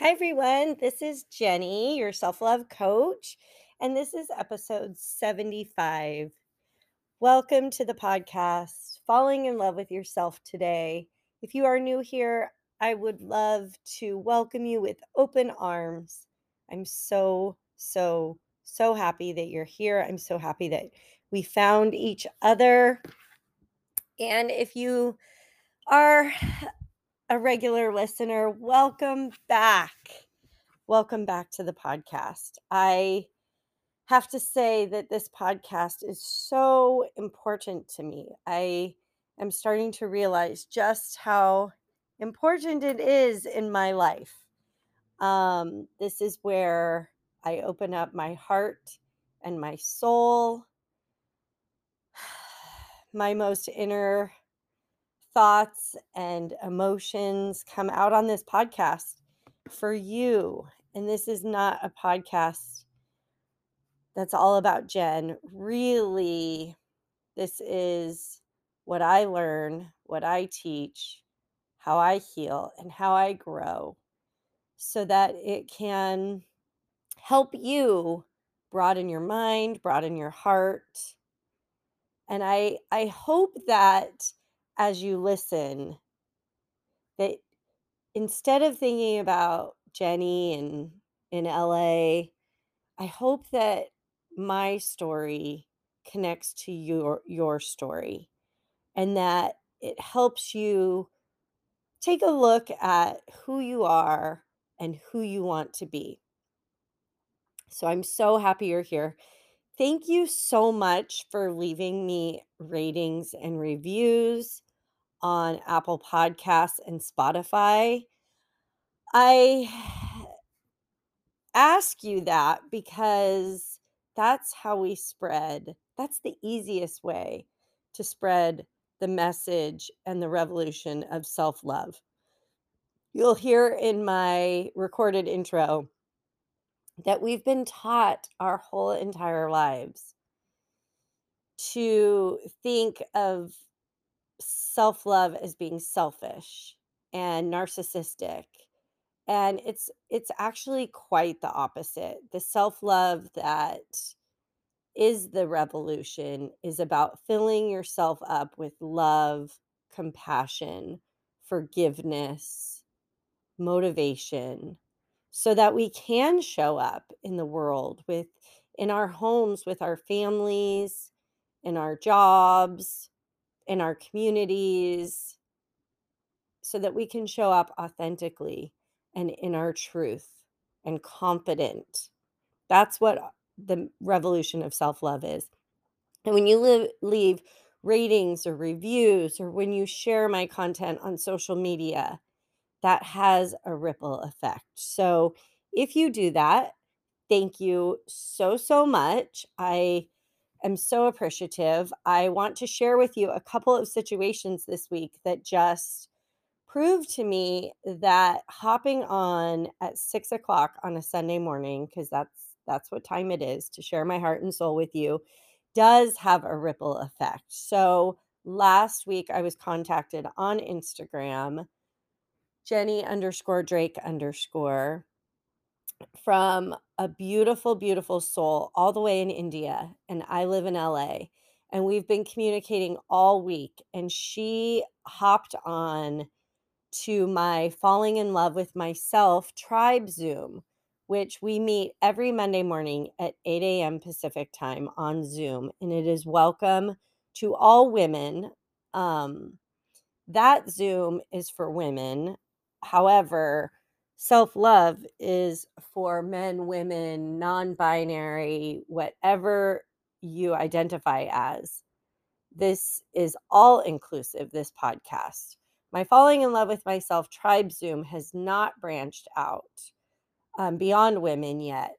Hi, everyone. This is Jenny, your self love coach, and this is episode 75. Welcome to the podcast, Falling in Love with Yourself Today. If you are new here, I would love to welcome you with open arms. I'm so, so, so happy that you're here. I'm so happy that we found each other. And if you are a regular listener, welcome back. Welcome back to the podcast. I have to say that this podcast is so important to me. I am starting to realize just how important it is in my life. Um, this is where I open up my heart and my soul, my most inner thoughts and emotions come out on this podcast for you. And this is not a podcast that's all about Jen. Really, this is what I learn, what I teach, how I heal, and how I grow so that it can help you broaden your mind, broaden your heart. And I I hope that as you listen that instead of thinking about Jenny and in LA, I hope that my story connects to your your story and that it helps you take a look at who you are and who you want to be. So I'm so happy you're here. Thank you so much for leaving me ratings and reviews on Apple Podcasts and Spotify. I ask you that because that's how we spread. That's the easiest way to spread the message and the revolution of self love. You'll hear in my recorded intro that we've been taught our whole entire lives to think of self love as being selfish and narcissistic and it's it's actually quite the opposite. The self love that is the revolution is about filling yourself up with love compassion forgiveness motivation so that we can show up in the world with in our homes with our families in our jobs in our communities so that we can show up authentically and in our truth and confident. That's what uh, the revolution of self love is. And when you live, leave ratings or reviews, or when you share my content on social media, that has a ripple effect. So if you do that, thank you so, so much. I am so appreciative. I want to share with you a couple of situations this week that just proved to me that hopping on at six o'clock on a Sunday morning, because that's that's what time it is to share my heart and soul with you, does have a ripple effect. So last week I was contacted on Instagram, Jenny underscore Drake underscore from a beautiful, beautiful soul all the way in India, and I live in LA. And we've been communicating all week, and she hopped on to my Falling in Love with Myself Tribe Zoom, which we meet every Monday morning at 8 a.m. Pacific time on Zoom. And it is welcome to all women. Um, that Zoom is for women. However, self love is for men, women, non binary, whatever you identify as. This is all inclusive, this podcast. My Falling in Love with Myself Tribe Zoom has not branched out um, beyond women yet,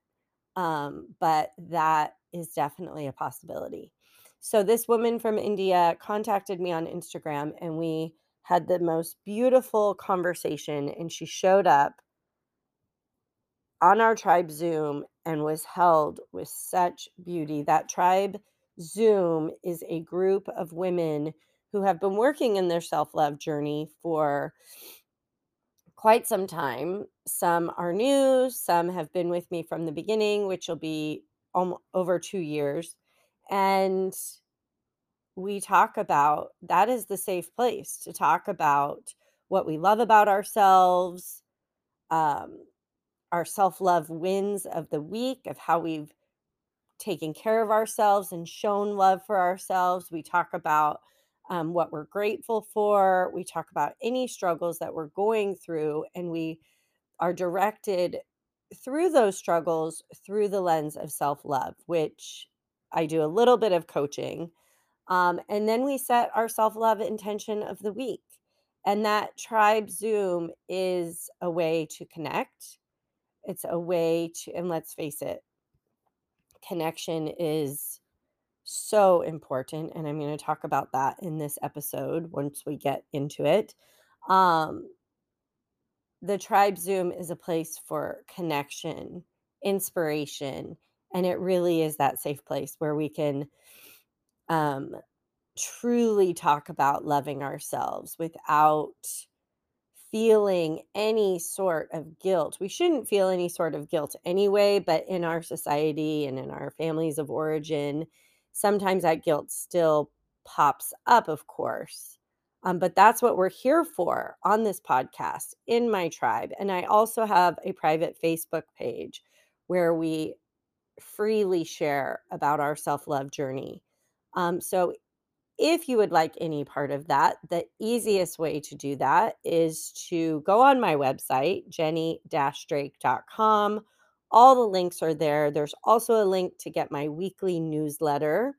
um, but that is definitely a possibility. So, this woman from India contacted me on Instagram and we had the most beautiful conversation. And she showed up on our tribe Zoom and was held with such beauty. That tribe Zoom is a group of women who have been working in their self love journey for quite some time. Some are new, some have been with me from the beginning, which will be over 2 years, and we talk about that is the safe place to talk about what we love about ourselves, um, our self-love wins of the week, of how we've taken care of ourselves and shown love for ourselves. We talk about um, what we're grateful for. We talk about any struggles that we're going through, and we are directed through those struggles through the lens of self love, which I do a little bit of coaching. Um, and then we set our self love intention of the week. And that tribe Zoom is a way to connect. It's a way to, and let's face it, connection is so important. And I'm going to talk about that in this episode once we get into it. Um, the tribe Zoom is a place for connection, inspiration, and it really is that safe place where we can um, truly talk about loving ourselves without feeling any sort of guilt. We shouldn't feel any sort of guilt anyway, but in our society and in our families of origin, sometimes that guilt still pops up, of course. Um, but that's what we're here for on this podcast in my tribe. And I also have a private Facebook page where we freely share about our self love journey. Um, so if you would like any part of that, the easiest way to do that is to go on my website, jenny-drake.com. All the links are there. There's also a link to get my weekly newsletter.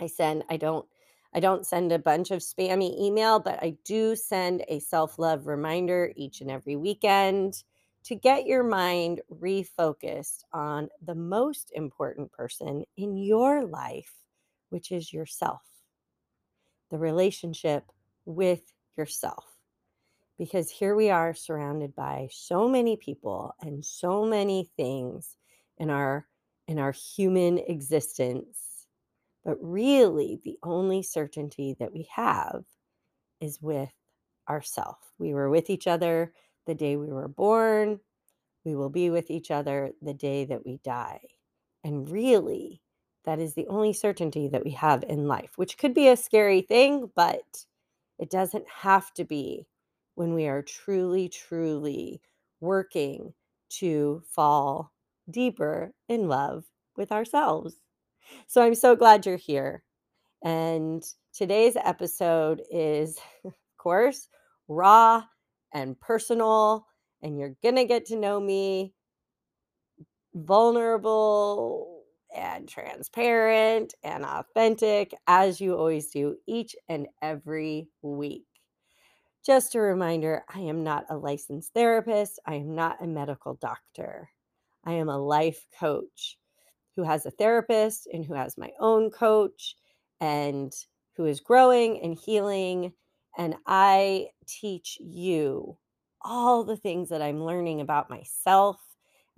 I send I don't I don't send a bunch of spammy email, but I do send a self-love reminder each and every weekend to get your mind refocused on the most important person in your life, which is yourself the relationship with yourself. Because here we are surrounded by so many people and so many things in our in our human existence. But really the only certainty that we have is with ourself. We were with each other the day we were born. We will be with each other the day that we die. And really, that is the only certainty that we have in life, which could be a scary thing, but it doesn't have to be when we are truly, truly working to fall deeper in love with ourselves. So I'm so glad you're here. And today's episode is, of course, raw and personal, and you're going to get to know me vulnerable and transparent and authentic as you always do each and every week. Just a reminder I am not a licensed therapist, I am not a medical doctor. I am a life coach who has a therapist and who has my own coach and who is growing and healing. And I teach you all the things that I'm learning about myself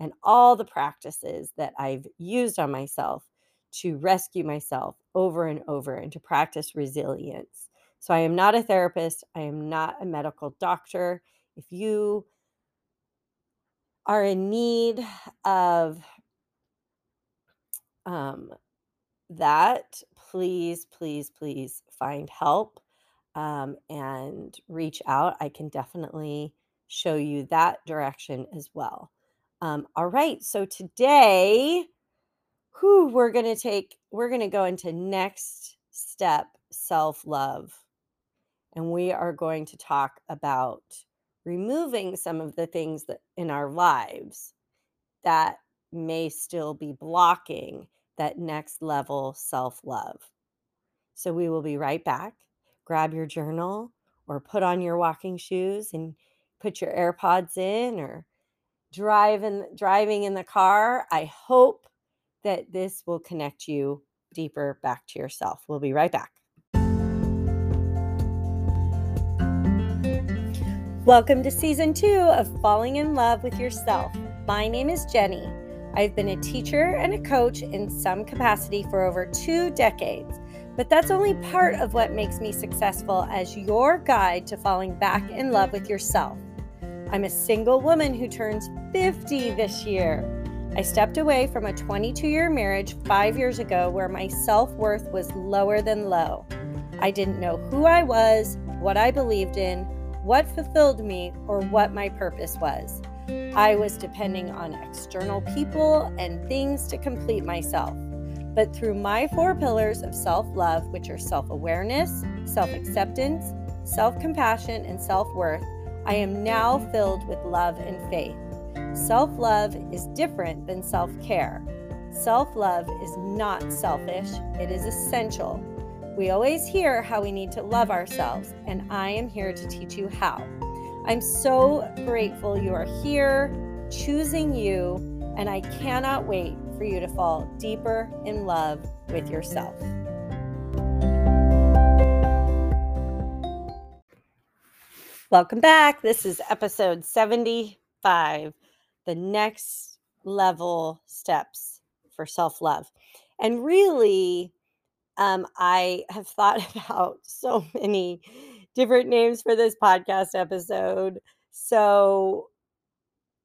and all the practices that I've used on myself to rescue myself over and over and to practice resilience. So I am not a therapist, I am not a medical doctor. If you are in need of um, that, please, please, please find help um, and reach out. I can definitely show you that direction as well. Um, all right, so today, whew, we're to take, we're to go into next step self love. And we are going to talk about removing some of the things that in our lives that may still be blocking that next level self love. So we will be right back. Grab your journal or put on your walking shoes and put your AirPods in or driving driving in the car. I hope that this will connect you deeper back to yourself. We'll be right back. Welcome to season two of Falling in Love with Yourself. My name is Jenny. I've been a teacher and a coach in some capacity for over two decades, but that's only part of what makes me successful as your guide to falling back in love with yourself. I'm a single woman who turns 50 this year. I stepped away from a 22 year marriage five years ago where my self worth was lower than low. I didn't know who I was, what I believed in, what fulfilled me, or what my purpose was. I was depending on external people and things to complete myself. But through my four pillars of self love, which are self awareness, self acceptance, self compassion, and self worth, I am now filled with love and faith. Self love is different than self care. Self love is not selfish, it is essential. We always hear how we need to love ourselves, and I am here to teach you how. I'm so grateful you are here, choosing you, and I cannot wait for you to fall deeper in love with yourself. Welcome back. This is episode 75 the next level steps for self love. And really, um, I have thought about so many different names for this podcast episode. So,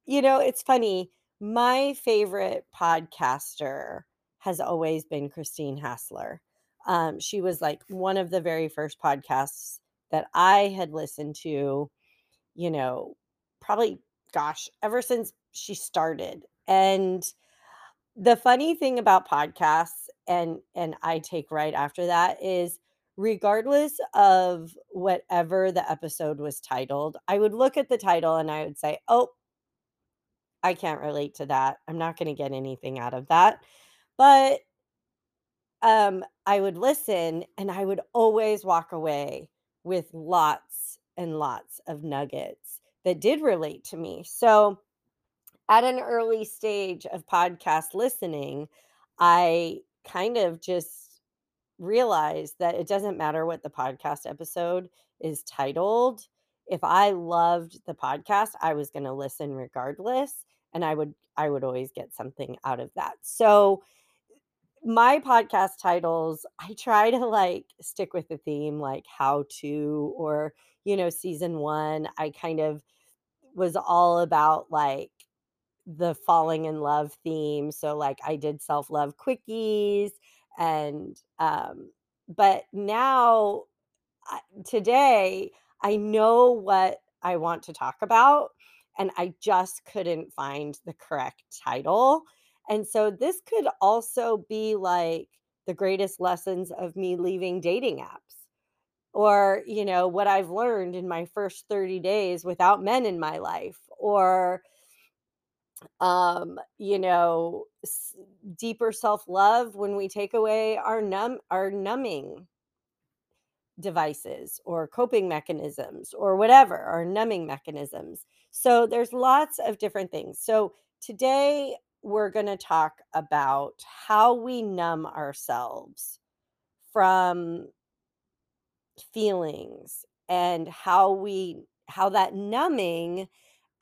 you know, it's funny. My favorite podcaster has always been Christine Hassler. Um, she was like one of the very first podcasts that I had listened to, you know, probably, gosh, ever since she started. And the funny thing about podcasts and and I take right after that is regardless of whatever the episode was titled, I would look at the title and I would say, "Oh, I can't relate to that. I'm not going to get anything out of that." But um I would listen and I would always walk away with lots and lots of nuggets that did relate to me. So at an early stage of podcast listening, I kind of just realized that it doesn't matter what the podcast episode is titled. If I loved the podcast, I was going to listen regardless and I would I would always get something out of that. So my podcast titles, I try to like stick with the theme like how to or you know season 1, I kind of was all about like the falling in love theme. So like I did self-love quickies and um but now today I know what I want to talk about and I just couldn't find the correct title. And so this could also be like the greatest lessons of me leaving dating apps or you know what I've learned in my first 30 days without men in my life or um you know s- deeper self-love when we take away our numb our numbing devices or coping mechanisms or whatever our numbing mechanisms. So there's lots of different things. So today we're going to talk about how we numb ourselves from feelings and how we how that numbing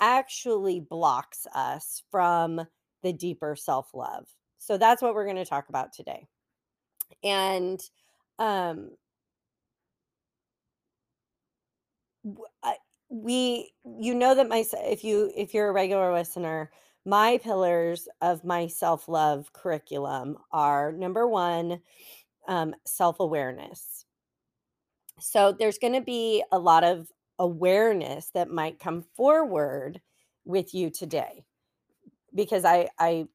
actually blocks us from the deeper self love. So that's what we're going to talk about today. And um, we, you know that my, if you, if you're a regular listener, my pillars of my self love curriculum are number one, um, self awareness. So there's going to be a lot of awareness that might come forward with you today because I I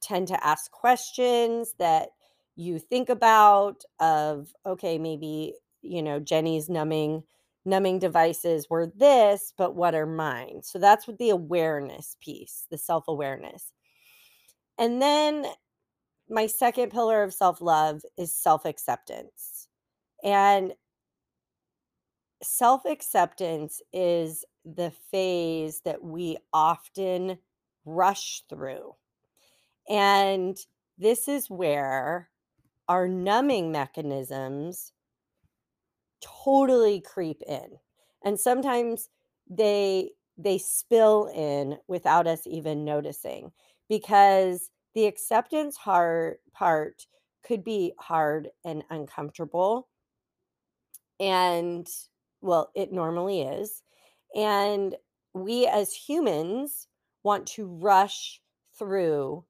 tend to ask questions that you think about of okay maybe you know Jenny's numbing numbing devices were this but what are mine? So that's what the awareness piece the self-awareness. And then my second pillar of self-love is self-acceptance. And self-acceptance is the phase that we often rush through. And this is where our numbing mechanisms totally creep in. And sometimes they they spill in without us even noticing because the acceptance hard part could be hard and uncomfortable and well it normally is and we as humans want to rush through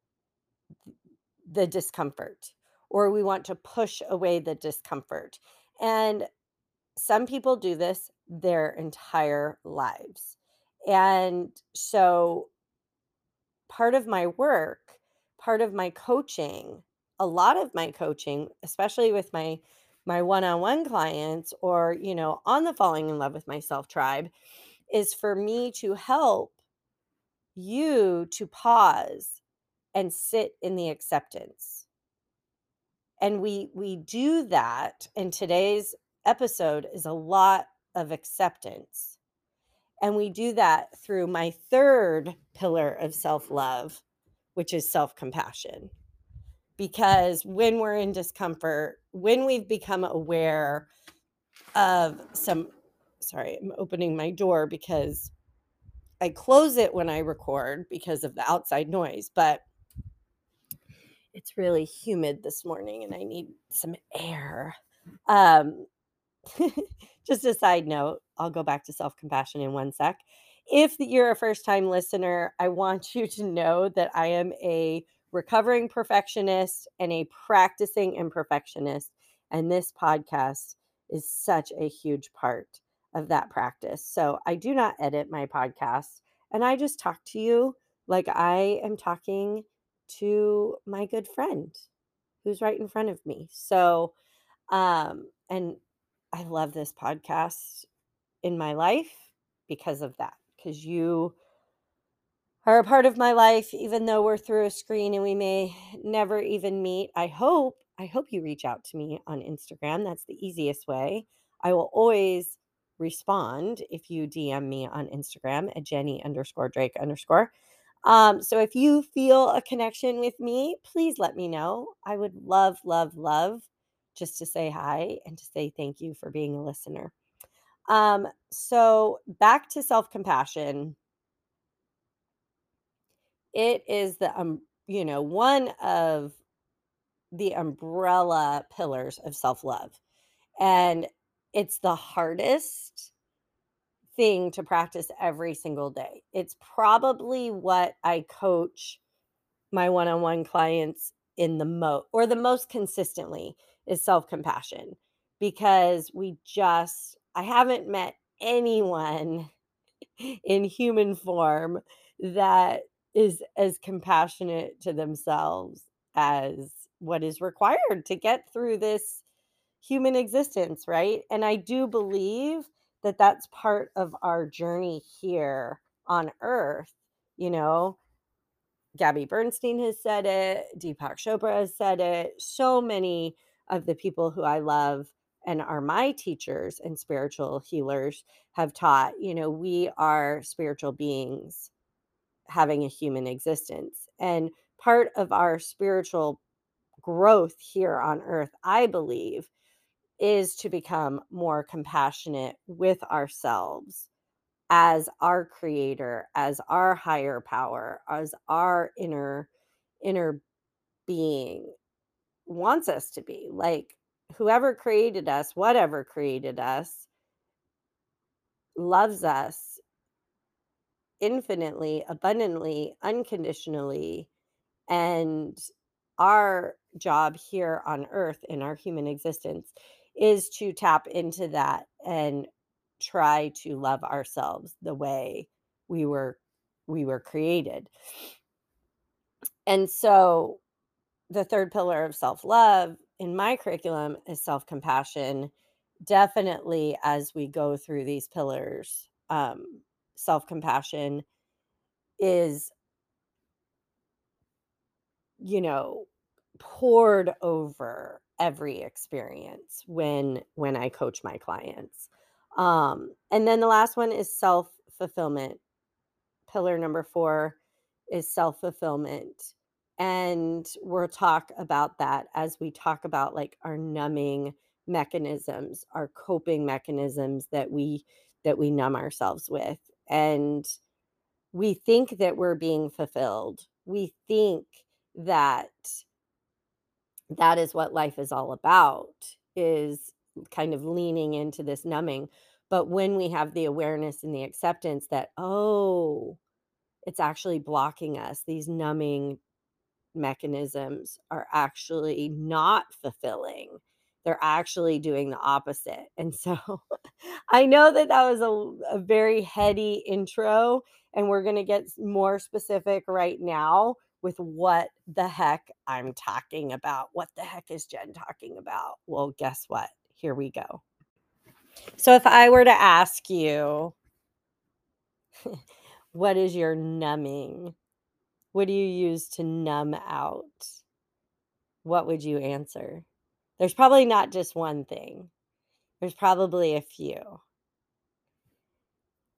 the discomfort or we want to push away the discomfort. And some people do this their entire lives. And so part of my work, part of my coaching, a lot of my coaching, especially with my my one-on-one clients or, you know, on the falling in love with myself tribe is for me to help you to pause and sit in the acceptance. And we we do that in today's episode is a lot of acceptance. And we do that through my third pillar of self-love, which is self-compassion. Because when we're in discomfort, when we've become aware of some sorry, I'm opening my door because I close it when I record because of the outside noise, but it's really humid this morning and I need some air. Um, just a side note, I'll go back to self compassion in one sec. If you're a first time listener, I want you to know that I am a recovering perfectionist and a practicing imperfectionist. And this podcast is such a huge part of that practice. So I do not edit my podcast and I just talk to you like I am talking to my good friend who's right in front of me. So, um, and I love this podcast in my life because of that, because you are a part of my life, even though we're through a screen and we may never even meet. I hope, I hope you reach out to me on Instagram. That's the easiest way. I will always respond if you DM me on Instagram at Jenny underscore Drake underscore. Um, so if you feel a connection with me, please let me know. I would love, love, love just to say hi and to say thank you for being a listener. Um, so back to self compassion. It is the um, you know, one of the umbrella pillars of self love. And it's the hardest thing to practice every single day. It's probably what I coach my one-on-one clients in the most or the most consistently is self-compassion because we just I haven't met anyone in human form that is as compassionate to themselves as what is required to get through this human existence, right? And I do believe that that's part of our journey here on earth, you know. Gabby Bernstein has said it, Deepak Chopra has said it, so many of the people who I love and are my teachers and spiritual healers have taught, you know, we are spiritual beings having a human existence. And part of our spiritual growth here on earth, I believe, is to become more compassionate with ourselves as our creator, as our higher power, as our inner inner being wants us to be. Like whoever created us, whatever created us, loves us infinitely, abundantly, unconditionally. And our job here on earth in our human existence is to tap into that and try to love ourselves the way we were we were created. And so the third pillar of self-love in my curriculum is self-compassion. Definitely as we go through these pillars, um, self-compassion is you know poured over every experience when when I coach my clients. Um, and then the last one is self fulfillment. Pillar number four is self fulfillment. And we'll talk about that as we talk about like our numbing mechanisms, our coping mechanisms that we that we numb ourselves with. And we think that we're being fulfilled. We think that that is what life is all about is kind of leaning into this numbing But when we have the awareness and the acceptance that, "Oh, it's actually blocking us, these numbing mechanisms are actually not fulfilling. They're actually doing the opposite." And so, I know that that was a a very heady intro, and we're gonna get more specific right now with what the heck I'm talking about. What the heck is Jen talking about? Well, guess what? Here we go. So if I were to ask you what is your numbing? What do you use to numb out? What would you answer? There's probably not just one thing. There's probably a few.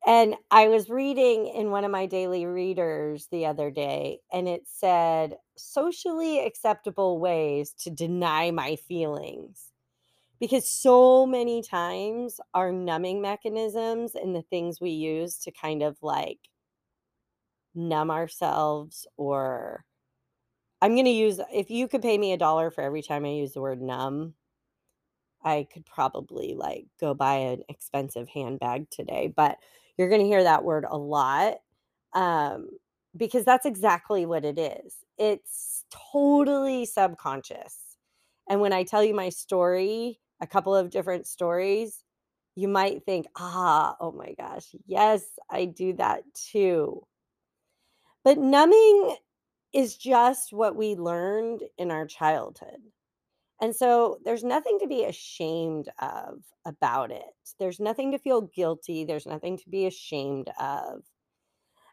And I was reading in one of my daily readers the other day, and it said, "Socially acceptable ways to deny my feelings." Because so many times our numbing mechanisms and the things we use to kind of, like numb ourselves or I'm gonna use if you could pay me a dollar for every time I use the word numb I could probably, like, go buy an expensive handbag today, but you're gonna hear that word a lot, um, because that's exactly what it is. It's totally subconscious, and when I tell you my story, a couple of different stories, you might think, "Ah, oh my gosh, yes, I do that too." But numbing is just what we learned in our childhood. And so there's nothing to be ashamed of about it. There's nothing to feel guilty, there's nothing to be ashamed of.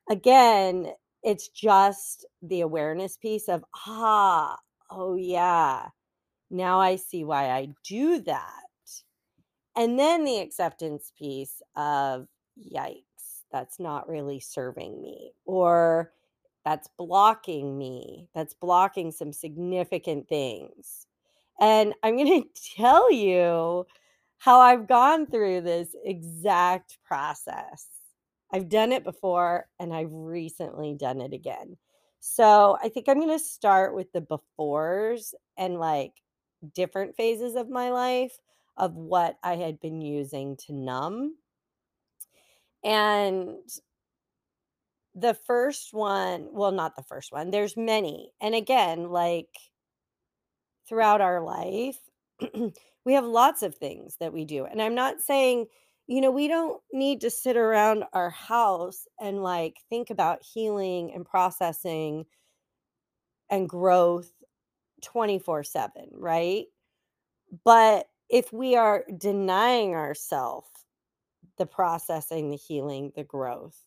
Again, it's just the awareness piece of, "Ah, oh yeah, now I see why I do that." And then the acceptance piece of, "Yikes, that's not really serving me," or, "That's blocking me, that's blocking some significant things." And I'm gonna tell you how I've gone through this exact process. I've done it before, and I've recently done it again. So, I think I'm gonna start with the befores and, like, different phases of my life of what I had been using to numb. And the first one well, not the first one, there's many, and again, like throughout our life, we have lots of things that we do, and I'm not saying you know, we don't need to sit around our house and, like, think about healing and processing and growth 24/7, right? But if we are denying ourself the processing, the healing, the growth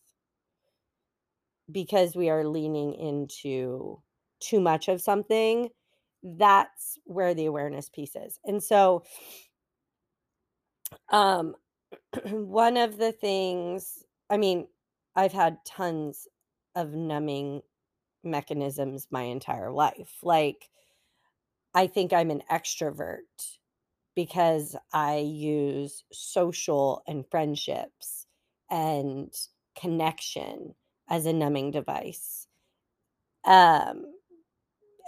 because we are leaning into too much of something, that's where the awareness piece is. And so um, one of the things I mean, I've had tons of numbing mechanisms my entire life. Like I think I'm an extrovert because I use social and friendships and connection as a numbing device. Um,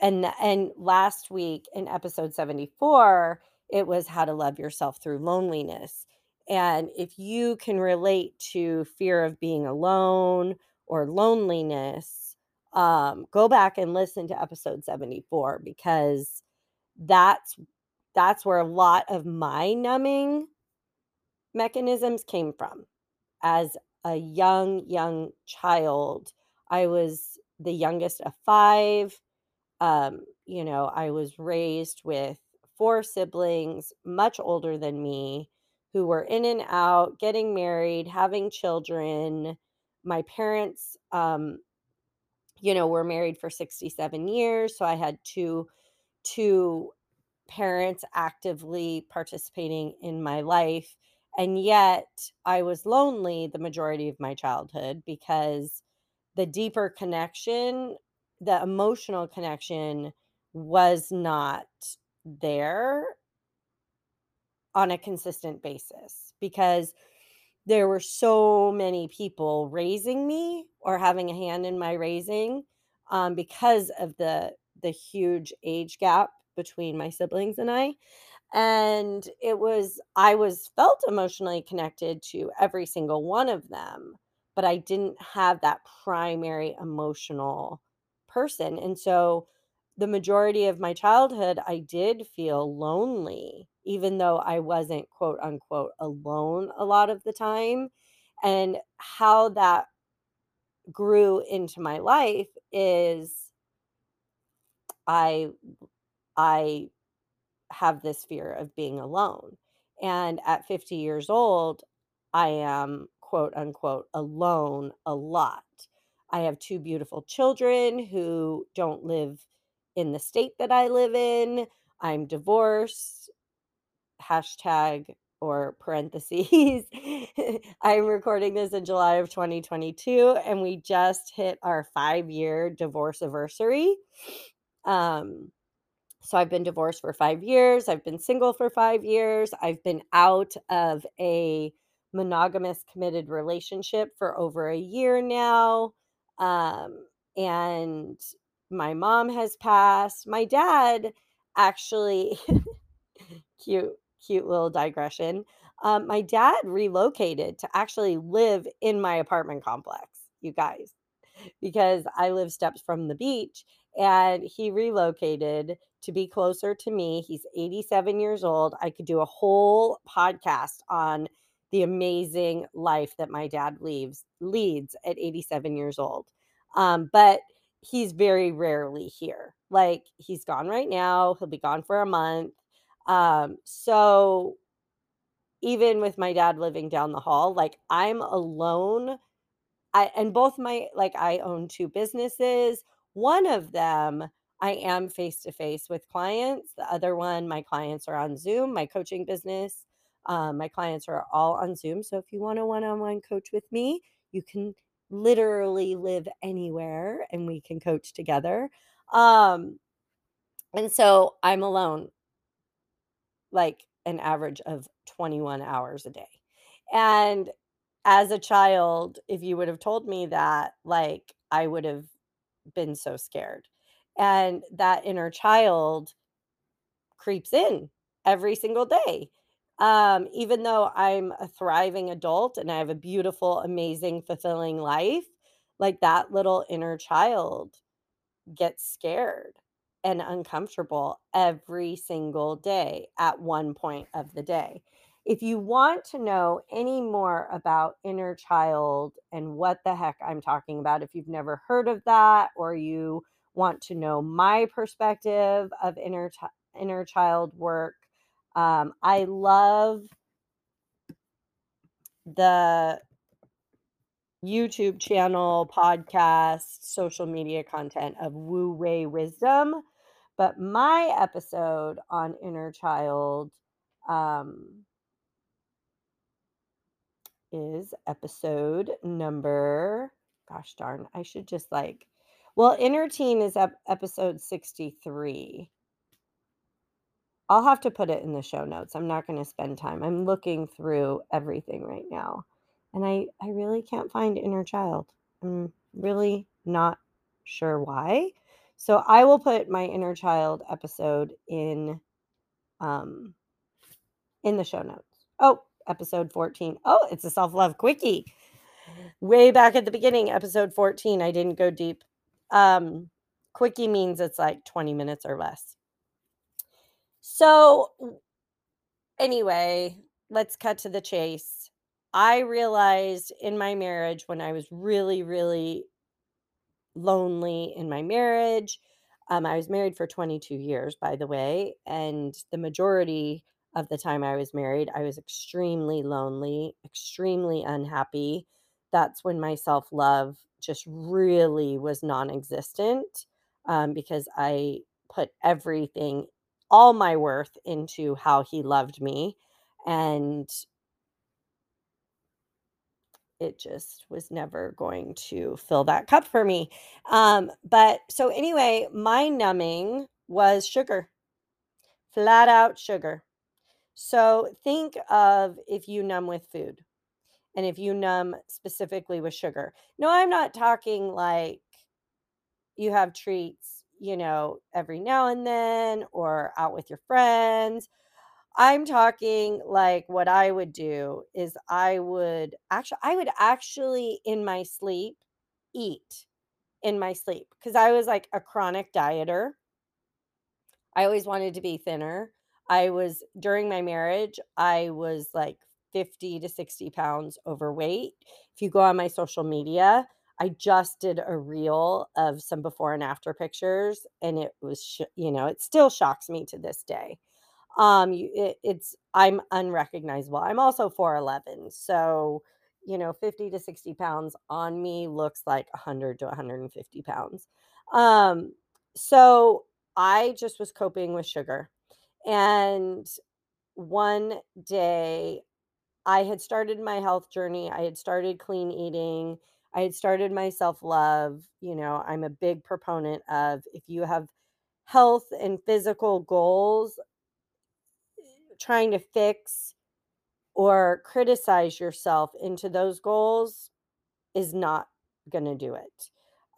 and and last week in episode 74, it was how to love yourself through loneliness. And if you can relate to fear of being alone or loneliness, um, go back and listen to episode 74 because that's that's where a lot of my numbing mechanisms came from. As a young, young child, I was the youngest of 5. Um, you know, I was raised with 4 siblings much older than me who were in and out, getting married, having children. My parents, um, you know, were married for 67 years, so I had 2 2 parents actively participating in my life, and yet I was lonely the majority of my childhood because the deeper connection, the emotional connection was not there on a consistent basis because there were so many people raising me or having a hand in my raising, um, because of the the huge age gap between my siblings and I. And it was I was felt emotionally connected to every single one of them, but I didn't have that primary emotional person, and so the majority of my childhood, I did feel lonely, even though I wasn't, quote, unquote, "alone" a lot of the time, and how that grew into my life is I I have this fear of being alone, and at 50 years old, I am, quote, unquote, "alone" a lot. I have 2 beautiful children who don't live in the state that I live in, I'm divorced, hashtag or parentheses, I'm recording this in July of 2022, and we just hit our five-year divorce anniversary. Um, so I've been divorced for 5 years, I've been single for 5 years, I've been out of a monogamous committed relationship for over a year now, um, and my mom has passed. My dad actually cute cute little digression, um, my dad relocated to actually live in my apartment complex, you guys, because I live steps from the beach, and he relocated to be closer to me, he's 87 years old, I could do a whole podcast on the amazing life that my dad leaves leads at 87 years old, um, but he's very rarely here, like, he's gone right now, he'll be gone for a month, um, so even with my dad living down the hall, like, I'm alone. I and both my like, I own 2 businesses, one of them, I am face-to-face with clients, the other one, my clients are on Zoom, my coaching business, um, my clients are all on Zoom, so if you want a one-on-one coach with me, you can literally live anywhere, and we can coach together, um, and so I'm alone. Like, an average of 21 hours a day, and as a child, if you would have told me that, like, I would have been so scared, and that inner child creeps in every single day, um, even though I'm a thriving adult and I have a beautiful, amazing, fulfilling life, like, that little inner child gets scared and uncomfortable every single day at one point of the day. If you want to know any more about inner child and what the heck I'm talking about, if you've never heard of that or you want to know my perspective of inner chi inner child work, um, I love the YouTube channel, podcast, social media content of Wu Wei Wisdom, but my episode on inner child, um is episode number gosh darn, I should just, like well, inner teen is ep episode 63. I'll have to put it in the show notes, I'm not gonna spend time, I'm looking through everything right now, and I I really can't find inner child. I'm really not sure why, so I will put my inner child episode in, um in the show notes. Oh, episode 14. Oh, it's a self-love quickie. Way back at the beginning, episode 14, I didn't go deep. Um, quickie means it's, like, 20 minutes or less. So, anyway, let's cut to the chase. I realized in my marriage when I was really, really lonely in my marriage, um, I was married for 22 years, by the way, and the majority of the time I was married, I was extremely lonely, extremely unhappy. That's when my self-love just really was nonexistent, um, because I put everything all my worth into how he loved me, and it just was never going to fill that cup for me, um, but so anyway, my numbing was sugar. Flat out sugar. So, think of if you numb with food, and if you numb specifically with sugar. No, I'm not talking like you have treats, you know, every now and then or out with your friends. I'm talking like what I would do is I would actually I would actually in my sleep eat in my sleep because I was like a chronic dieter. I always wanted to be thinner. I was during my marriage, I was like 50 to 60 pounds overweight. If you go on my social media, I just did a reel of some before and after pictures, and it was, sh- you know, it still shocks me to this day. Um, it, it's I'm unrecognizable. I'm also 4'11, so you know, 50 to 60 pounds on me looks like 100 to 150 pounds. Um, so I just was coping with sugar. And one day I had started my health journey. I had started clean eating. I had started my self love. You know, I'm a big proponent of if you have health and physical goals, trying to fix or criticize yourself into those goals is not going to do it.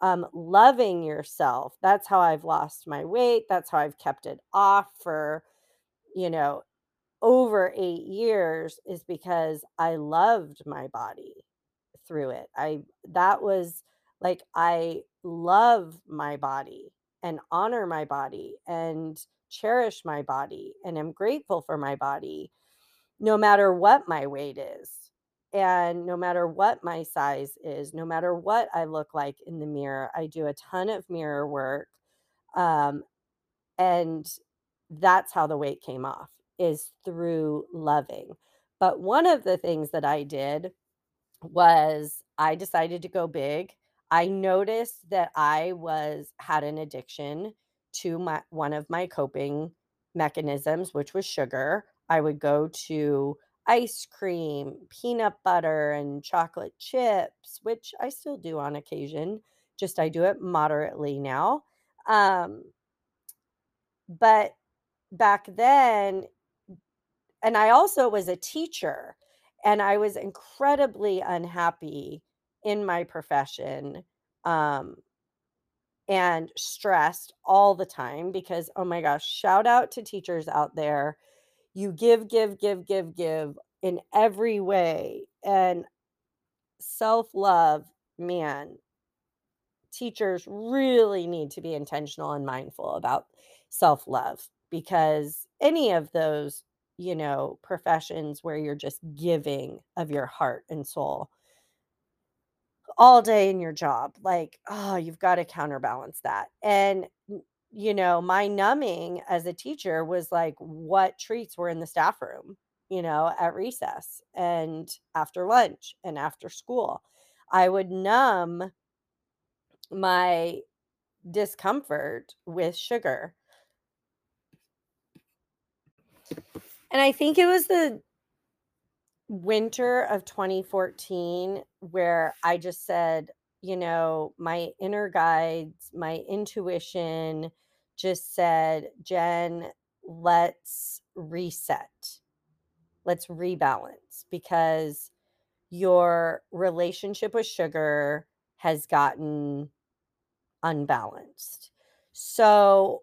Um, loving yourself, that's how I've lost my weight. That's how I've kept it off for, you know, over eight years is because I loved my body through it. I, that was like, I love my body and honor my body and cherish my body and am grateful for my body no matter what my weight is and no matter what my size is, no matter what I look like in the mirror, I do a ton of mirror work. Um, and that's how the weight came off is through loving. But one of the things that I did was I decided to go big. I noticed that I was had an addiction to my one of my coping mechanisms, which was sugar. I would go to ice cream, peanut butter, and chocolate chips, which I still do on occasion. Just I do it moderately now. Um, but back then, and I also was a teacher, and I was incredibly unhappy in my profession, um, and stressed all the time because, oh my gosh, shout out to teachers out there. You give, give, give, give, give in every way. And self love, man, teachers really need to be intentional and mindful about self love because any of those, you know, professions where you're just giving of your heart and soul all day in your job, like, oh, you've got to counterbalance that. And, you know, my numbing as a teacher was like what treats were in the staff room, you know, at recess and after lunch and after school. I would numb my discomfort with sugar. And I think it was the winter of 2014 where I just said, you know, my inner guides, my intuition just said, Jen, let's reset. Let's rebalance because your relationship with sugar has gotten unbalanced. So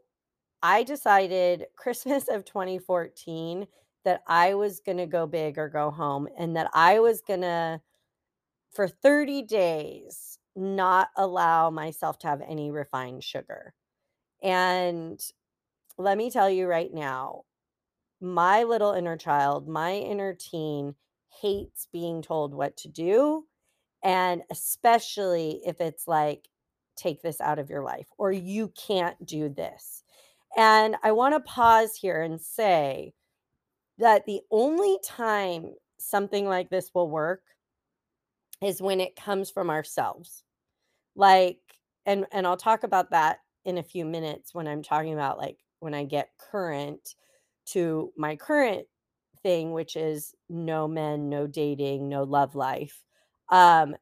I decided Christmas of 2014 that I was going to go big or go home and that I was going to, for 30 days, not allow myself to have any refined sugar. And let me tell you right now, my little inner child, my inner teen hates being told what to do. And especially if it's like, take this out of your life or you can't do this. And I want to pause here and say that the only time something like this will work is when it comes from ourselves. Like and and I'll talk about that in a few minutes when I'm talking about like when I get current to my current thing which is no men, no dating, no love life. Um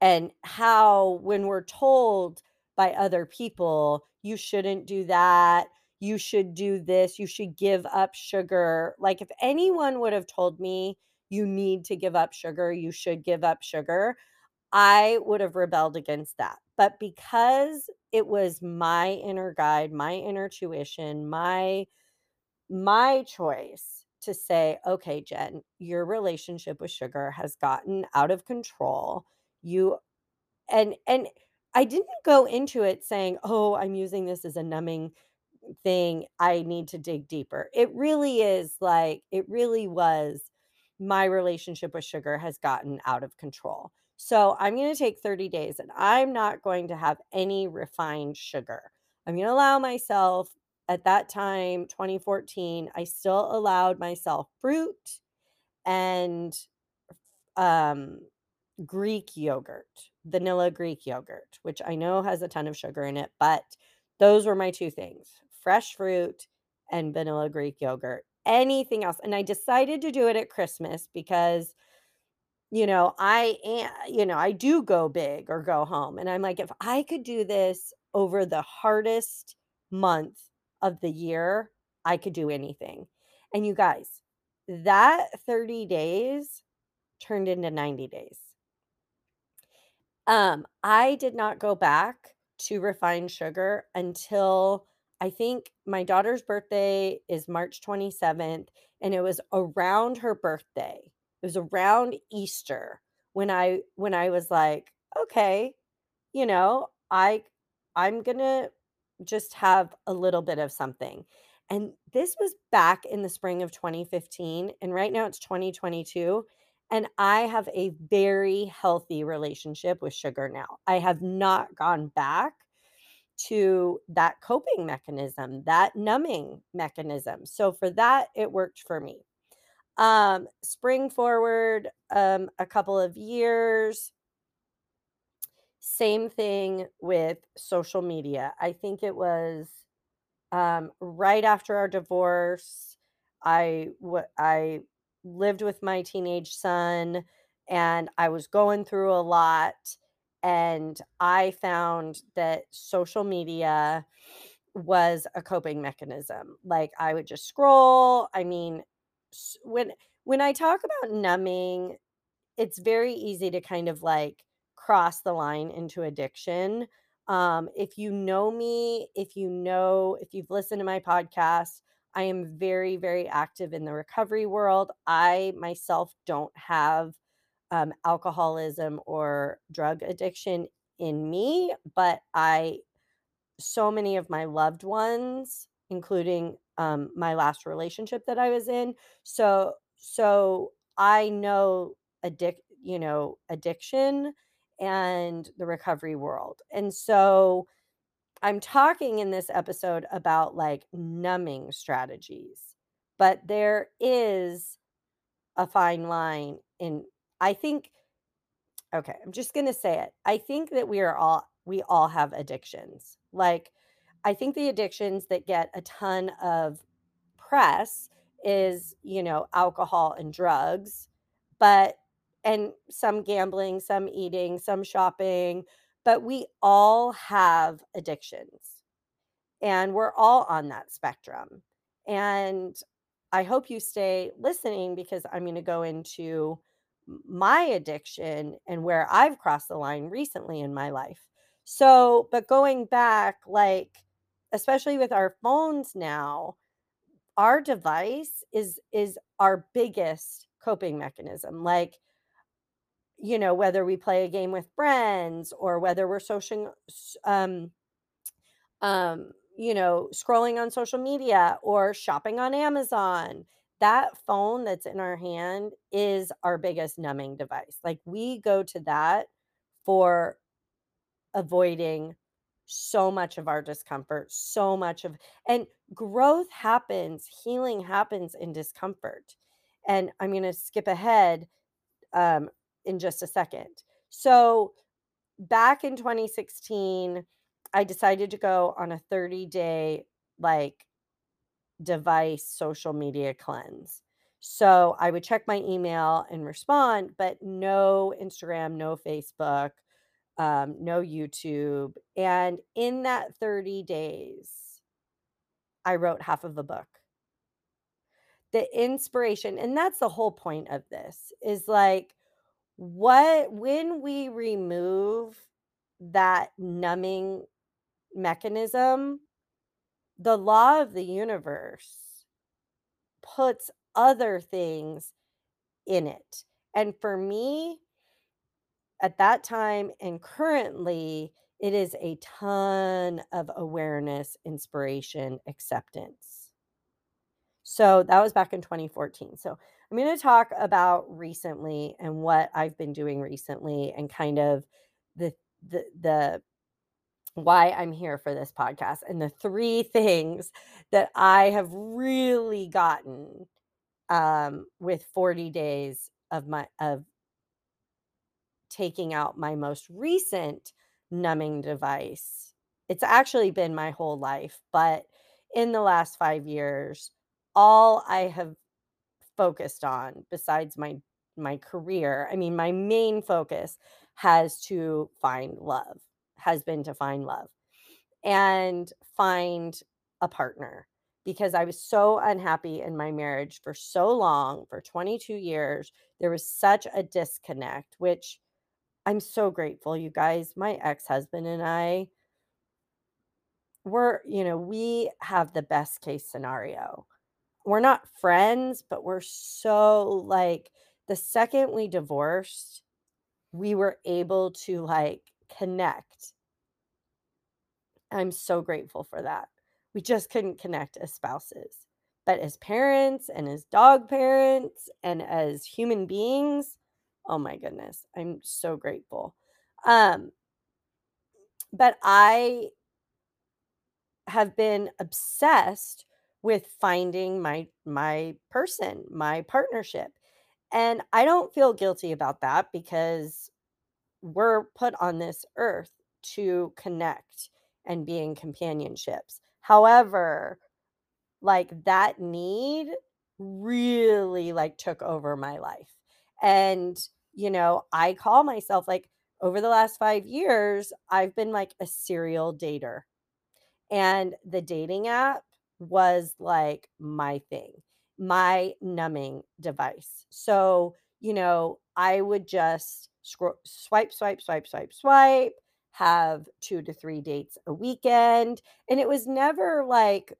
and how when we're told by other people you shouldn't do that you should do this you should give up sugar like if anyone would have told me you need to give up sugar you should give up sugar i would have rebelled against that but because it was my inner guide my inner tuition my my choice to say, "Okay, Jen, your relationship with sugar has gotten out of control. You" and and I didn't go into it saying, "Oh, I'm using this as a numbing thing. I need to dig deeper." It really is like it really was my relationship with sugar has gotten out of control. So, I'm gonna take 30 days, and I'm not going to have any refined sugar. I'm gonna allow myself at that time, 2014, I still allowed myself fruit and um, Greek yogurt, vanilla Greek yogurt, which I know has a ton of sugar in it, but those were my 2 things, fresh fruit and vanilla Greek yogurt. Anything else and I decided to do it at Christmas because, you know, I am you know, I do go big or go home, and I'm like, "If I could do this over the hardest month of the year, I could do anything." And you guys, that 30 days turned into 90 days. Um, I did not go back to refined sugar until I think my daughter's birthday is March 27th, and it was around her birthday. It was around Easter when I when I was like, "Okay, you know, I I'm gonna just have a little bit of something." And this was back in the spring of 2015, and right now it's 2022, and I have a very healthy relationship with sugar now. I have not gone back to that coping mechanism, that numbing mechanism. So for that, it worked for me. Um, spring forward, um, a couple of years same thing with social media. I think it was, um, right after our divorce, I wa I lived with my teenage son, and I was going through a lot, and I found that social media was a coping mechanism. Like, I would just scroll. I mean, when when I talk about numbing, it's very easy to kind of, like, cross the line into addiction. Um, if you know me, if you know if you've listened to my podcast, I am very, very active in the recovery world. I myself don't have, um, alcoholism or drug addiction in me, but I so many of my loved ones, including, um, my last relationship that I was in. So so I know addic you know, addiction and the recovery world. And so I'm talking in this episode about, like, numbing strategies, but there is a fine line in I think okay, I'm just gonna say it. I think that we are all we all have addictions. Like, I think the addictions that get a ton of press is, you know, alcohol and drugs, but and some gambling, some eating, some shopping, but we all have addictions, and we're all on that spectrum. And I hope you stay listening because I'm gonna go into my addiction and where I've crossed the line recently in my life. So, but going back, like, especially with our phones now, our device is is our biggest coping mechanism. Like you know, whether we play a game with friends or whether we're social, um um, you know, scrolling on social media or shopping on Amazon, that phone that's in our hand is our biggest numbing device. Like, we go to that for avoiding so much of our discomfort, so much of and growth happens, healing happens in discomfort. And I'm gonna skip ahead, um, in just a second. So, back in 2016, I decided to go on a 30-day, like, device social media cleanse. So, I would check my email and respond, but no Instagram, no Facebook, um, no YouTube, and in that 30 days I wrote half of a book. The inspiration and that's the whole point of this, is, like, what when we remove that numbing mechanism, the law of the universe puts other things in it. And for me at that time and currently, it is a ton of awareness, inspiration, acceptance. So that was back in 2014. So I'm going to talk about recently and what I've been doing recently and kind of the the the why I'm here for this podcast and the 3 things that I have really gotten um with 40 days of my of taking out my most recent numbing device. It's actually been my whole life, but in the last 5 years, all I have focused on besides my my career, I mean, my main focus has to find love, been to find love and find a partner because I was so unhappy in my marriage for so long, for 22 years. There was such a disconnect, which I'm so grateful, you guys. My ex-husband and I we're, you know, we have the best case scenario. We're not friends, but we're so like the second we divorced, we were able to like connect. I'm so grateful for that. We just couldn't connect as spouses. But as parents and as dog parents and as human beings, oh my goodness, I'm so grateful. Um, but I have been obsessed with finding my my person, my partnership. And I don't feel guilty about that because we're put on this earth to connect and be in companionships. However, like that need really like took over my life. And you know, I call myself like over the last 5 years, I've been like a serial dater. And the dating app was like my thing, my numbing device. So, you know, I would just swipe, swipe, swipe, swipe, swipe, have 2 to 3 dates a weekend, and it was never like,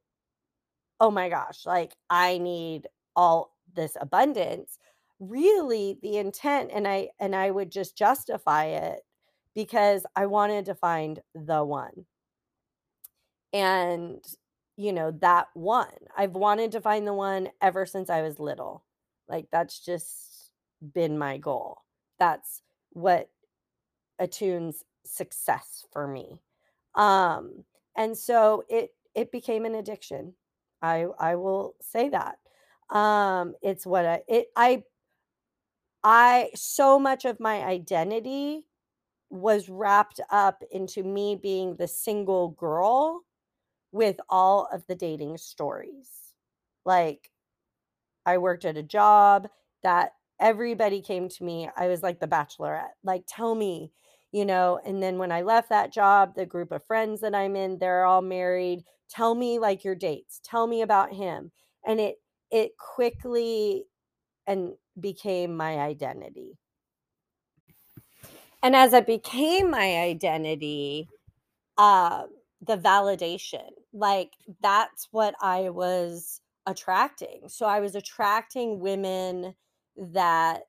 "Oh my gosh, like, I need all this abundance." Really, the intent and I and I would just justify it because I wanted to find the one. And, you know, that one. I've wanted to find the one ever since I was little. Like, that's just been my goal. That's what attunes success for me. Um, and so it it became an addiction. I I will say that. Um, it's what I it I I so much of my identity was wrapped up into me being the single girl with all of the dating stories. Like, I worked at a job that everybody came to me. I was like the bachelorette. Like, tell me, you know, and then when I left that job, the group of friends that I'm in, they're all married. Tell me like your dates. Tell me about him. And it it quickly and became my identity. And as it became my identity, um, the validation, like that's what I was attracting. So I was attracting women that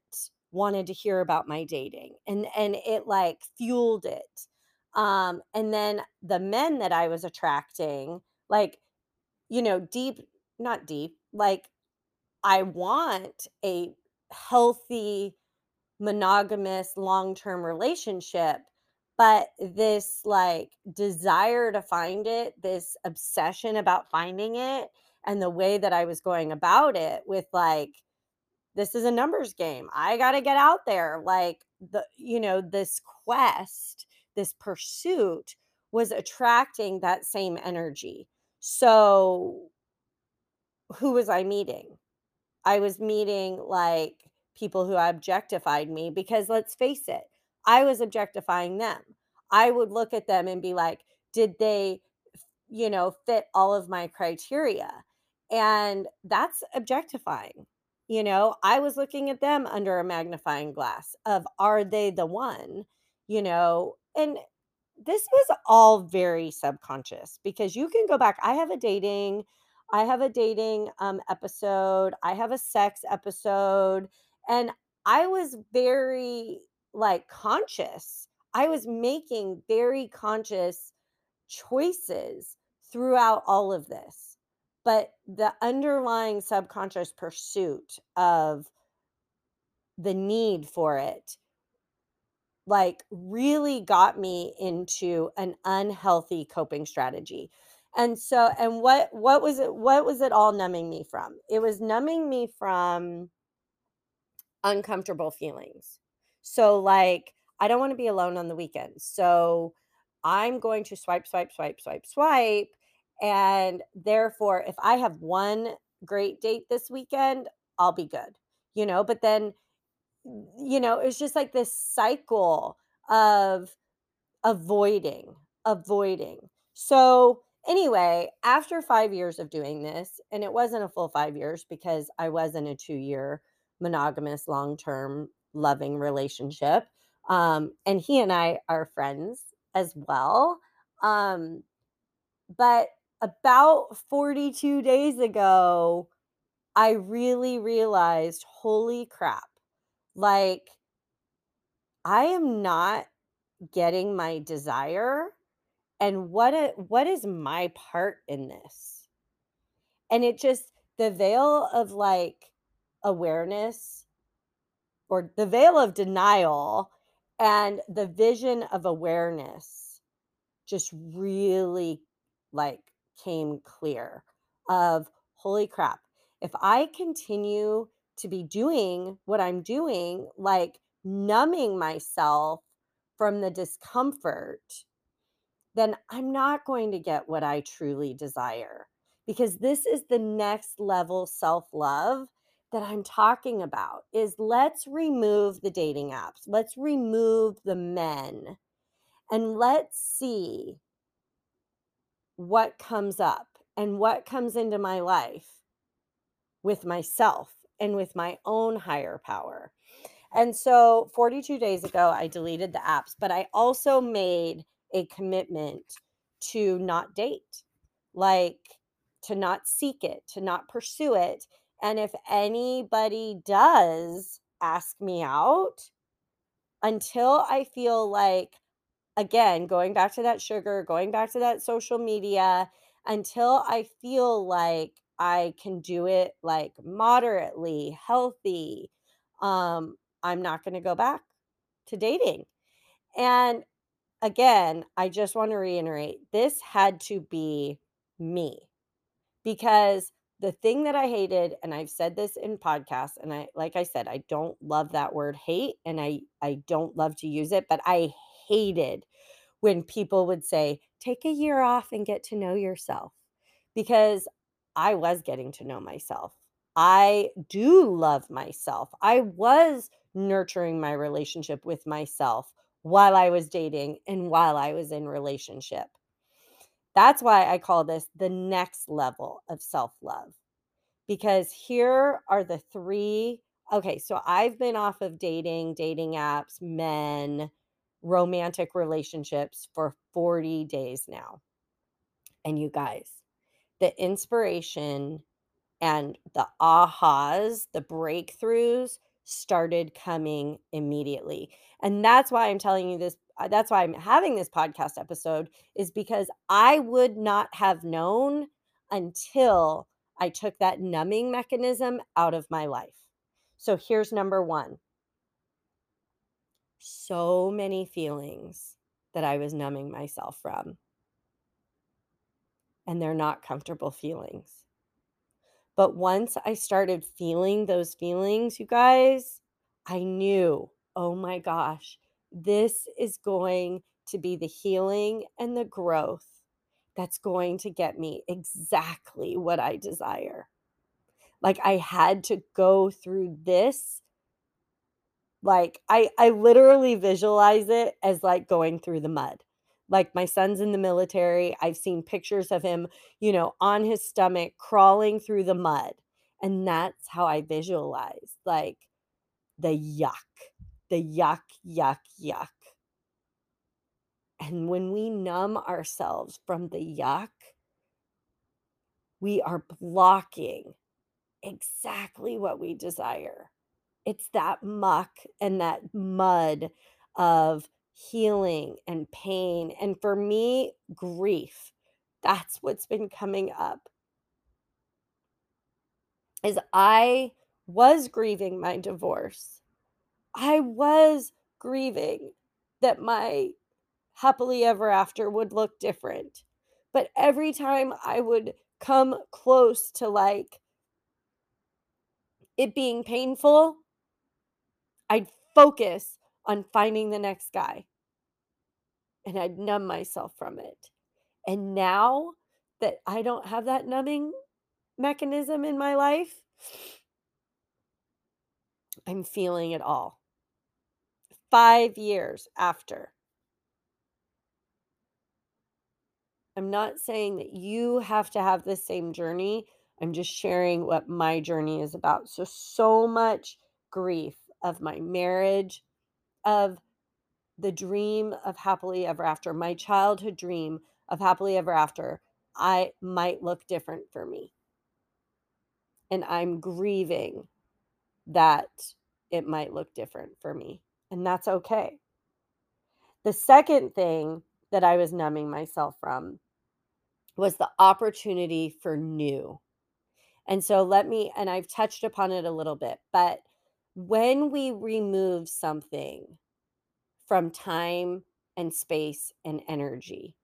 wanted to hear about my dating and and it like fueled it. Um and then the men that I was attracting, like, you know, deep not deep, like I want a healthy monogamous long-term relationship, but this, like, desire to find it, this obsession about finding it, and the way that I was going about it with, like, "This is a numbers game. I gotta get out there." Like, the you know, this quest, this pursuit was attracting that same energy. So who was I meeting? I was meeting, like, people who objectified me because let's face it, I was objectifying them. I would look at them and be like, "Did they, you know, fit all of my criteria?" And that's objectifying, you know? I was looking at them under a magnifying glass of, "Are they the one?" You know? And this was all very subconscious because you can go back I have a dating, I have a dating, um, episode, I have a sex episode, and I was very, like, conscious. I was making very conscious choices throughout all of this, but the underlying subconscious pursuit of the need for it like, really got me into an unhealthy coping strategy. And so and what what was it what was it all numbing me from? It was numbing me from uncomfortable feelings. So, like, I don't wanna be alone on the weekends, so I'm going to swipe, swipe, swipe, swipe, swipe, and therefore, if I have 1 great date this weekend, I'll be good, you know? But then, you know, it's just like this cycle of avoiding, avoiding. So, anyway, after 5 years of doing this, and it wasn't a full 5 years because I was in a 2-year monogamous, long-term, loving relationship, um, and he and I are friends as well, um, but about 42 days ago, I really realized, "Holy crap." Like I am not getting my desire, and what a what is my part in this? And it just the veil of, like, awareness or the veil of denial and the vision of awareness just really, like, came clear of, "Holy crap. If I continue to be doing what I'm doing, like, numbing myself from the discomfort, then I'm not going to get what I truly desire." Because this is the next level self-love that I'm talking about, is let's remove the dating apps, let's remove the men, and let's see what comes up and what comes into my life with myself and with my own higher power. And so 42 days ago, I deleted the apps, but I also made a commitment to not date, like, to not seek it, to not pursue it, and if anybody does ask me out, until I feel like again, going back to that sugar, going back to that social media, until I feel like I can do it, like, moderately healthy, um, I'm not gonna go back to dating. And, again, I just wanna reiterate, this had to be me. Because the thing that I hated, and I've said this in podcasts, and I like I said, I don't love that word hate, and I I don't love to use it, but I hated when people would say, "Take a year off and get to know yourself." Because I was getting to know myself. I do love myself. I was nurturing my relationship with myself while I was dating and while I was in relationship. That's why I call this the next level of self-love. Because here are the 3 okay, so I've been off of dating, dating apps, men, romantic relationships for 40 days now. And you guys, the inspiration and the ahas, the breakthroughs started coming immediately. And that's why I'm telling you this uh, that's why I'm having this podcast episode is because I would not have known until I took that numbing mechanism out of my life. So here's number 1 so many feelings that I was numbing myself from. And they're not comfortable feelings. But once I started feeling those feelings, you guys, I knew, "Oh my gosh, this is going to be the healing and the growth that's going to get me exactly what I desire." Like, I had to go through this like, I I literally visualize it as, like, going through the mud. Like, my son's in the military, I've seen pictures of him, you know, on his stomach crawling through the mud, and that's how I visualize, like, the yuck, the yuck, yuck, yuck. And when we numb ourselves from the yuck we are blocking exactly what we desire. It's that muck and that mud of healing and pain, and for me, grief. That's what's been coming up. Is I was grieving my divorce. I was grieving that my happily ever after would look different. But every time I would come close to, like it being painful I'd focus on finding the next guy. And I'd numb myself from it. And now that I don't have that numbing mechanism in my life I'm feeling it all. 5 years after. I'm not saying that you have to have the same journey, I'm just sharing what my journey is about. So, so much grief of my marriage, of the dream of happily ever after, my childhood dream of happily ever after, I might look different for me. And I'm grieving that it might look different for me, and that's okay. The second thing that I was numbing myself from was the opportunity for new. And so let me and I've touched upon it a little bit, but when we remove something from time and space and energy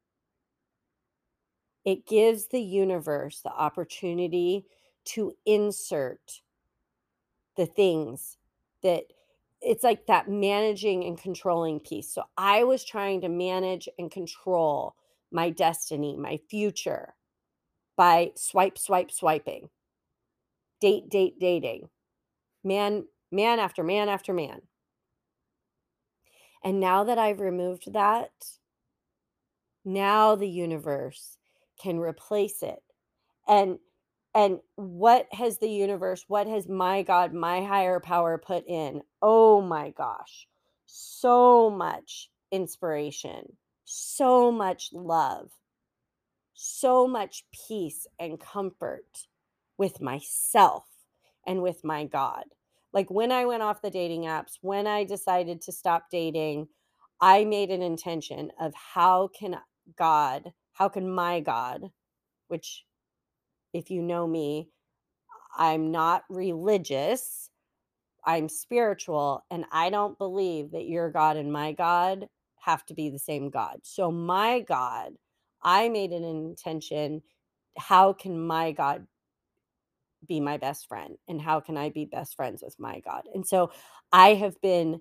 it gives the universe the opportunity to insert the things that it's like that managing and controlling piece. So I was trying to manage and control my destiny, my future by swipe, swipe, swiping. Date, date, dating. Man man after man after man. And now that I've removed that now the universe can replace it. And and what has the universe, what has my God, my higher power put in? Oh my gosh. So much inspiration, so much love, so much peace and comfort with myself and with my God. Like when I went off the dating apps, when I decided to stop dating, I made an intention of how can God, how can my God, which if you know me, I'm not religious, I'm spiritual, and I don't believe that your God and my God have to be the same God. So my God, I made an intention, how can my God be my best friend, and how can I be best friends with my God? And so I have been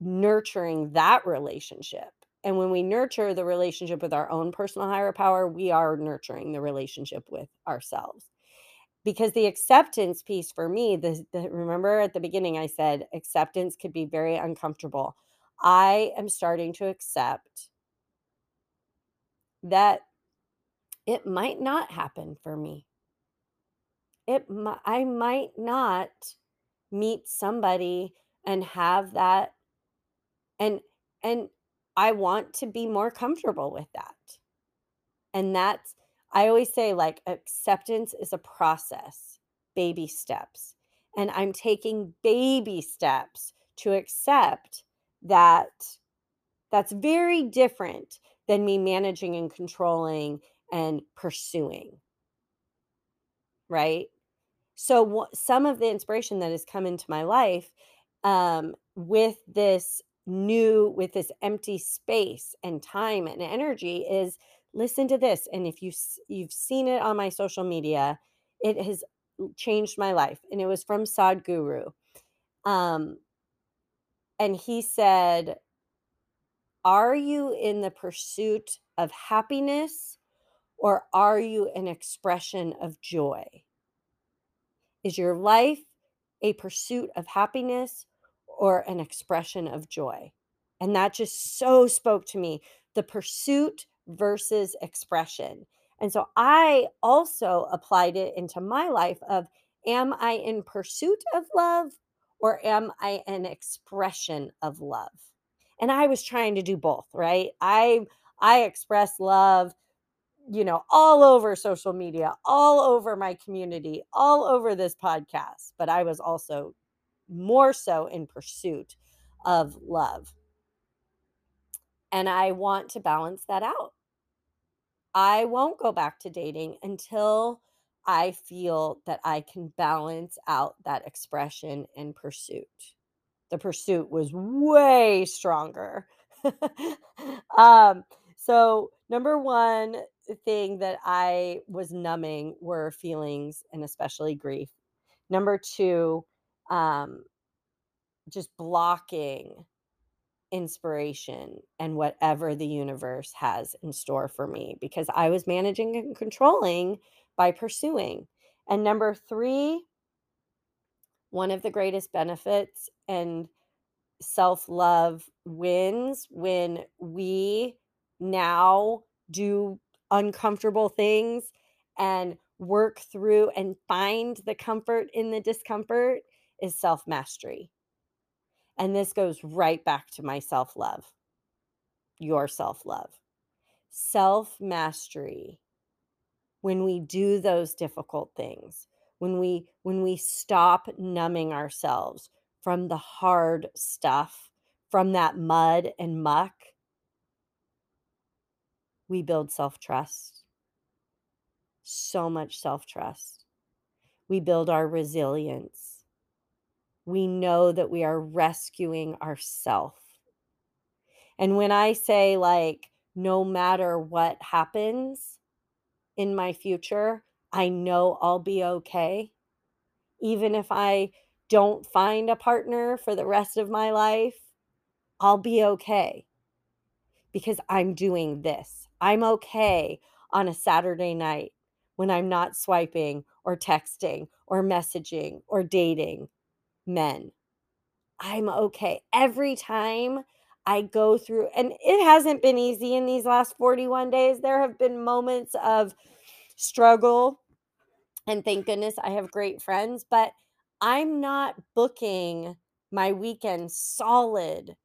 nurturing that relationship. And when we nurture the relationship with our own personal higher power, we are nurturing the relationship with ourselves. Because the acceptance piece for me, the, the remember at the beginning I said acceptance could be very uncomfortable. I am starting to accept that it might not happen for me. It I might not meet somebody and have that and and I want to be more comfortable with that. And that's I always say, like, acceptance is a process, baby steps, and I'm taking baby steps to accept that that's very different than me managing and controlling and pursuing. Right? So, wha some of the inspiration that has come into my life, um, with this new with this empty space and time and energy is listen to this, and if you you've seen it on my social media, it has changed my life, and it was from Sadhguru. Um and he said "Are you in the pursuit of happiness, or are you an expression of joy?" Is your life a pursuit of happiness or an expression of joy? And that just so spoke to me, the pursuit versus expression. And so I also applied it into my life of, am I in pursuit of love or am I an expression of love? And I was trying to do both, right? I I express love you know, all over social media, all over my community, all over this podcast, but I was also more so in pursuit of love. And I want to balance that out. I won't go back to dating until I feel that I can balance out that expression and pursuit. The pursuit was way stronger. um, so, number one thing that I was numbing were feelings and especially grief. Number two, um, just blocking inspiration and whatever the universe has in store for me because I was managing and controlling by pursuing. And number three, one of the greatest benefits and self love wins when we now do uncomfortable things and work through and find the comfort in the discomfort is self mastery. And this goes right back to my self love, your self love. Self mastery, when we do those difficult things, when we when we stop numbing ourselves from the hard stuff, from that mud and muck, we build self trust. So much self trust. We build our resilience. We know that we are rescuing ourself. And when I say, like, no matter what happens in my future, I know I'll be okay. Even if I don't find a partner for the rest of my life, I'll be okay because I'm doing this. I'm okay on a Saturday night when I'm not swiping or texting or messaging or dating men. I'm okay. Every time I go through, and it hasn't been easy in these last 41 days, there have been moments of struggle. And thank goodness I have great friends, but I'm not booking my weekend solid.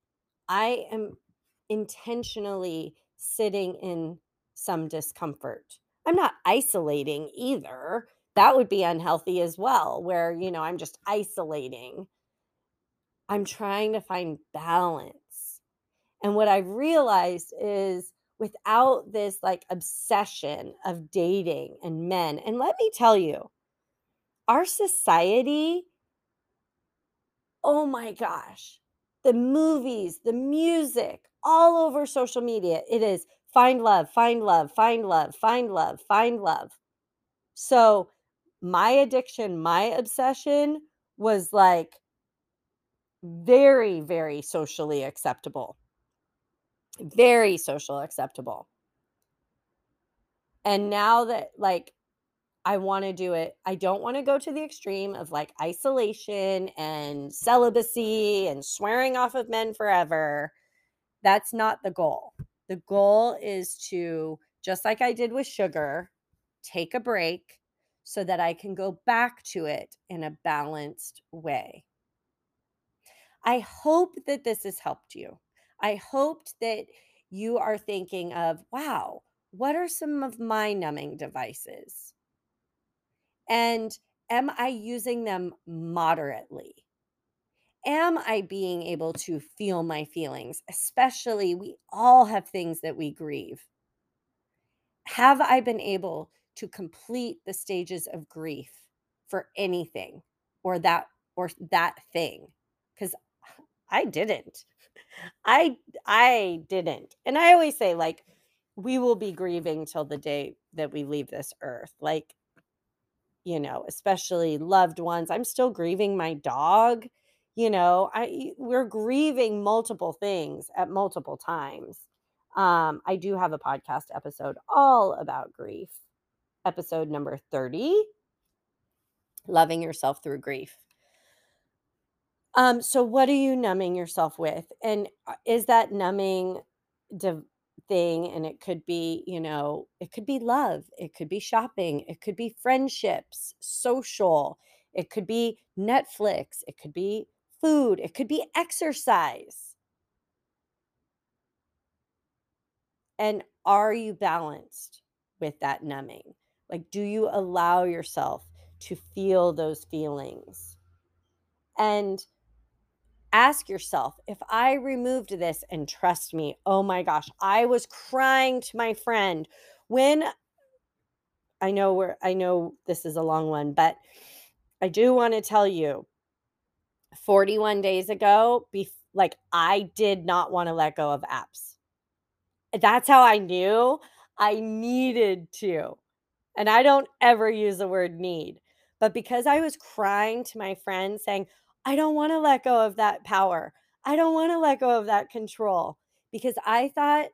I am intentionally sitting in some discomfort. I'm not isolating either. That would be unhealthy as well, where, you know, I'm just isolating. I'm trying to find balance. And what I've realized is without this like obsession of dating and men, and let me tell you, our society, oh my gosh, the movies, the music, all over social media, it is find love, find love, find love, find love, find love. So, my addiction, my obsession was like very, very socially acceptable. Very social acceptable. And now that like I want to do it, I don't want to go to the extreme of like isolation and celibacy and swearing off of men forever. That's not the goal. The goal is to, just like I did with sugar, take a break so that I can go back to it in a balanced way. I hope that this has helped you. I hoped that you are thinking of, wow, what are some of my numbing devices? And am I using them moderately? Am I being able to feel my feelings? Especially, we all have things that we grieve. Have I been able to complete the stages of grief for anything or that or that thing? Cuz I didn't. I I didn't. And I always say like we will be grieving till the day that we leave this earth. Like you know, especially loved ones. I'm still grieving my dog. You know, I we're grieving multiple things at multiple times. Um, I do have a podcast episode all about grief. Episode number 30, loving yourself through grief. Um, so what are you numbing yourself with? And uh, is that numbing div- thing? And it could be, you know, it could be love, it could be shopping, it could be friendships, social, it could be Netflix, it could be food, it could be exercise. And are you balanced? with that numbing? Like, do you allow yourself to feel those feelings? And ask yourself if I removed this, and trust me, oh my gosh, I was crying to my friend when I know we're, I know this is a long one, but I do want to tell you 41 days ago, bef- like I did not want to let go of apps. That's how I knew I needed to. And I don't ever use the word need. But because I was crying to my friend saying, I don't want to let go of that power. I don't want to let go of that control because I thought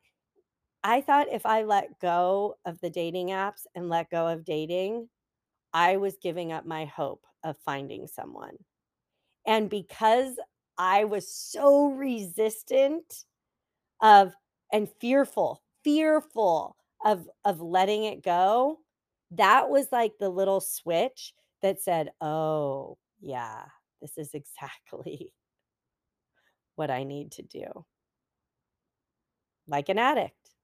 I thought if I let go of the dating apps and let go of dating, I was giving up my hope of finding someone. And because I was so resistant of and fearful, fearful of of letting it go, that was like the little switch that said, "Oh, yeah, this is exactly what I need to do." Like an addict,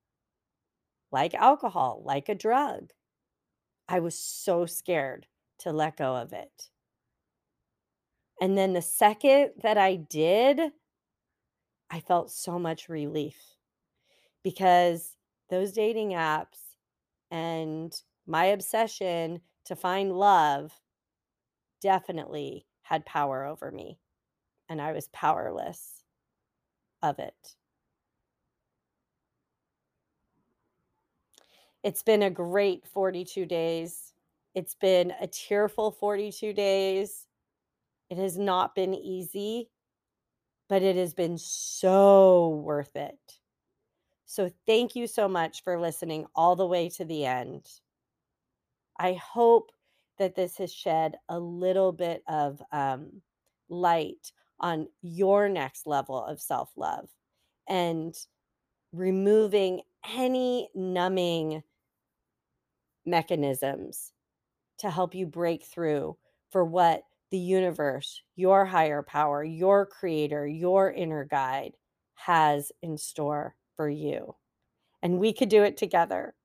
like alcohol, like a drug. I was so scared to let go of it. And then the second that I did, I felt so much relief because those dating apps and my obsession to find love definitely had power over me, and I was powerless of it. It's been a great 42 days. It's been a tearful 42 days. It has not been easy, but it has been so worth it. So, thank you so much for listening all the way to the end. I hope that this has shed a little bit of um, light on your next level of self love and removing any numbing mechanisms to help you break through for what the universe, your higher power, your creator, your inner guide has in store for you. And we could do it together.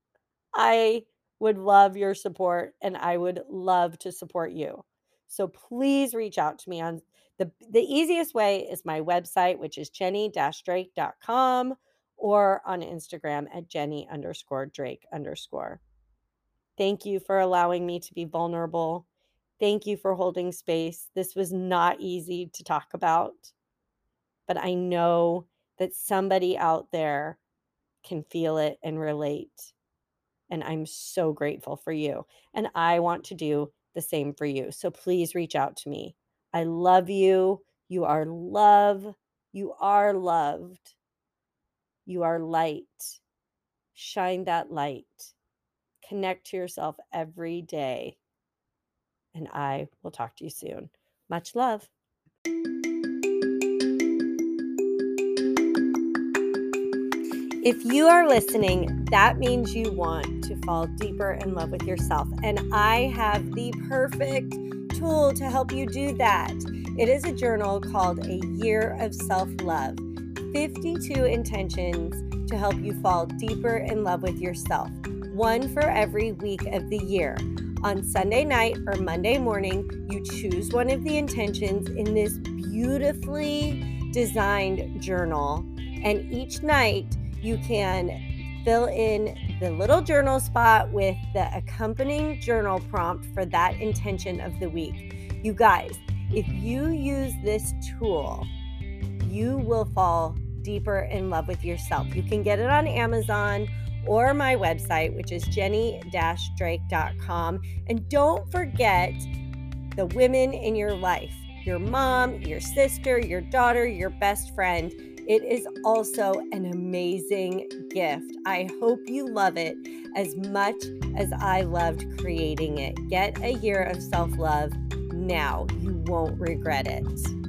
I would love your support and I would love to support you. So please reach out to me on the the easiest way is my website, which is jenny-drake.com or on Instagram at jenny underscore drake underscore. Thank you for allowing me to be vulnerable. Thank you for holding space. This was not easy to talk about, but I know that somebody out there can feel it and relate. And I'm so grateful for you. And I want to do the same for you. So please reach out to me. I love you. You are love. You are loved. You are light. Shine that light. Connect to yourself every day. And I will talk to you soon. Much love. If you are listening, that means you want to fall deeper in love with yourself. And I have the perfect tool to help you do that. It is a journal called A Year of Self Love 52 intentions to help you fall deeper in love with yourself, one for every week of the year. On Sunday night or Monday morning, you choose one of the intentions in this beautifully designed journal. And each night, you can fill in the little journal spot with the accompanying journal prompt for that intention of the week. You guys, if you use this tool, you will fall deeper in love with yourself. You can get it on Amazon or my website, which is jenny-drake.com. And don't forget the women in your life your mom, your sister, your daughter, your best friend it is also an amazing gift. I hope you love it as much as I loved creating it. Get a year of self love now. You won't regret it.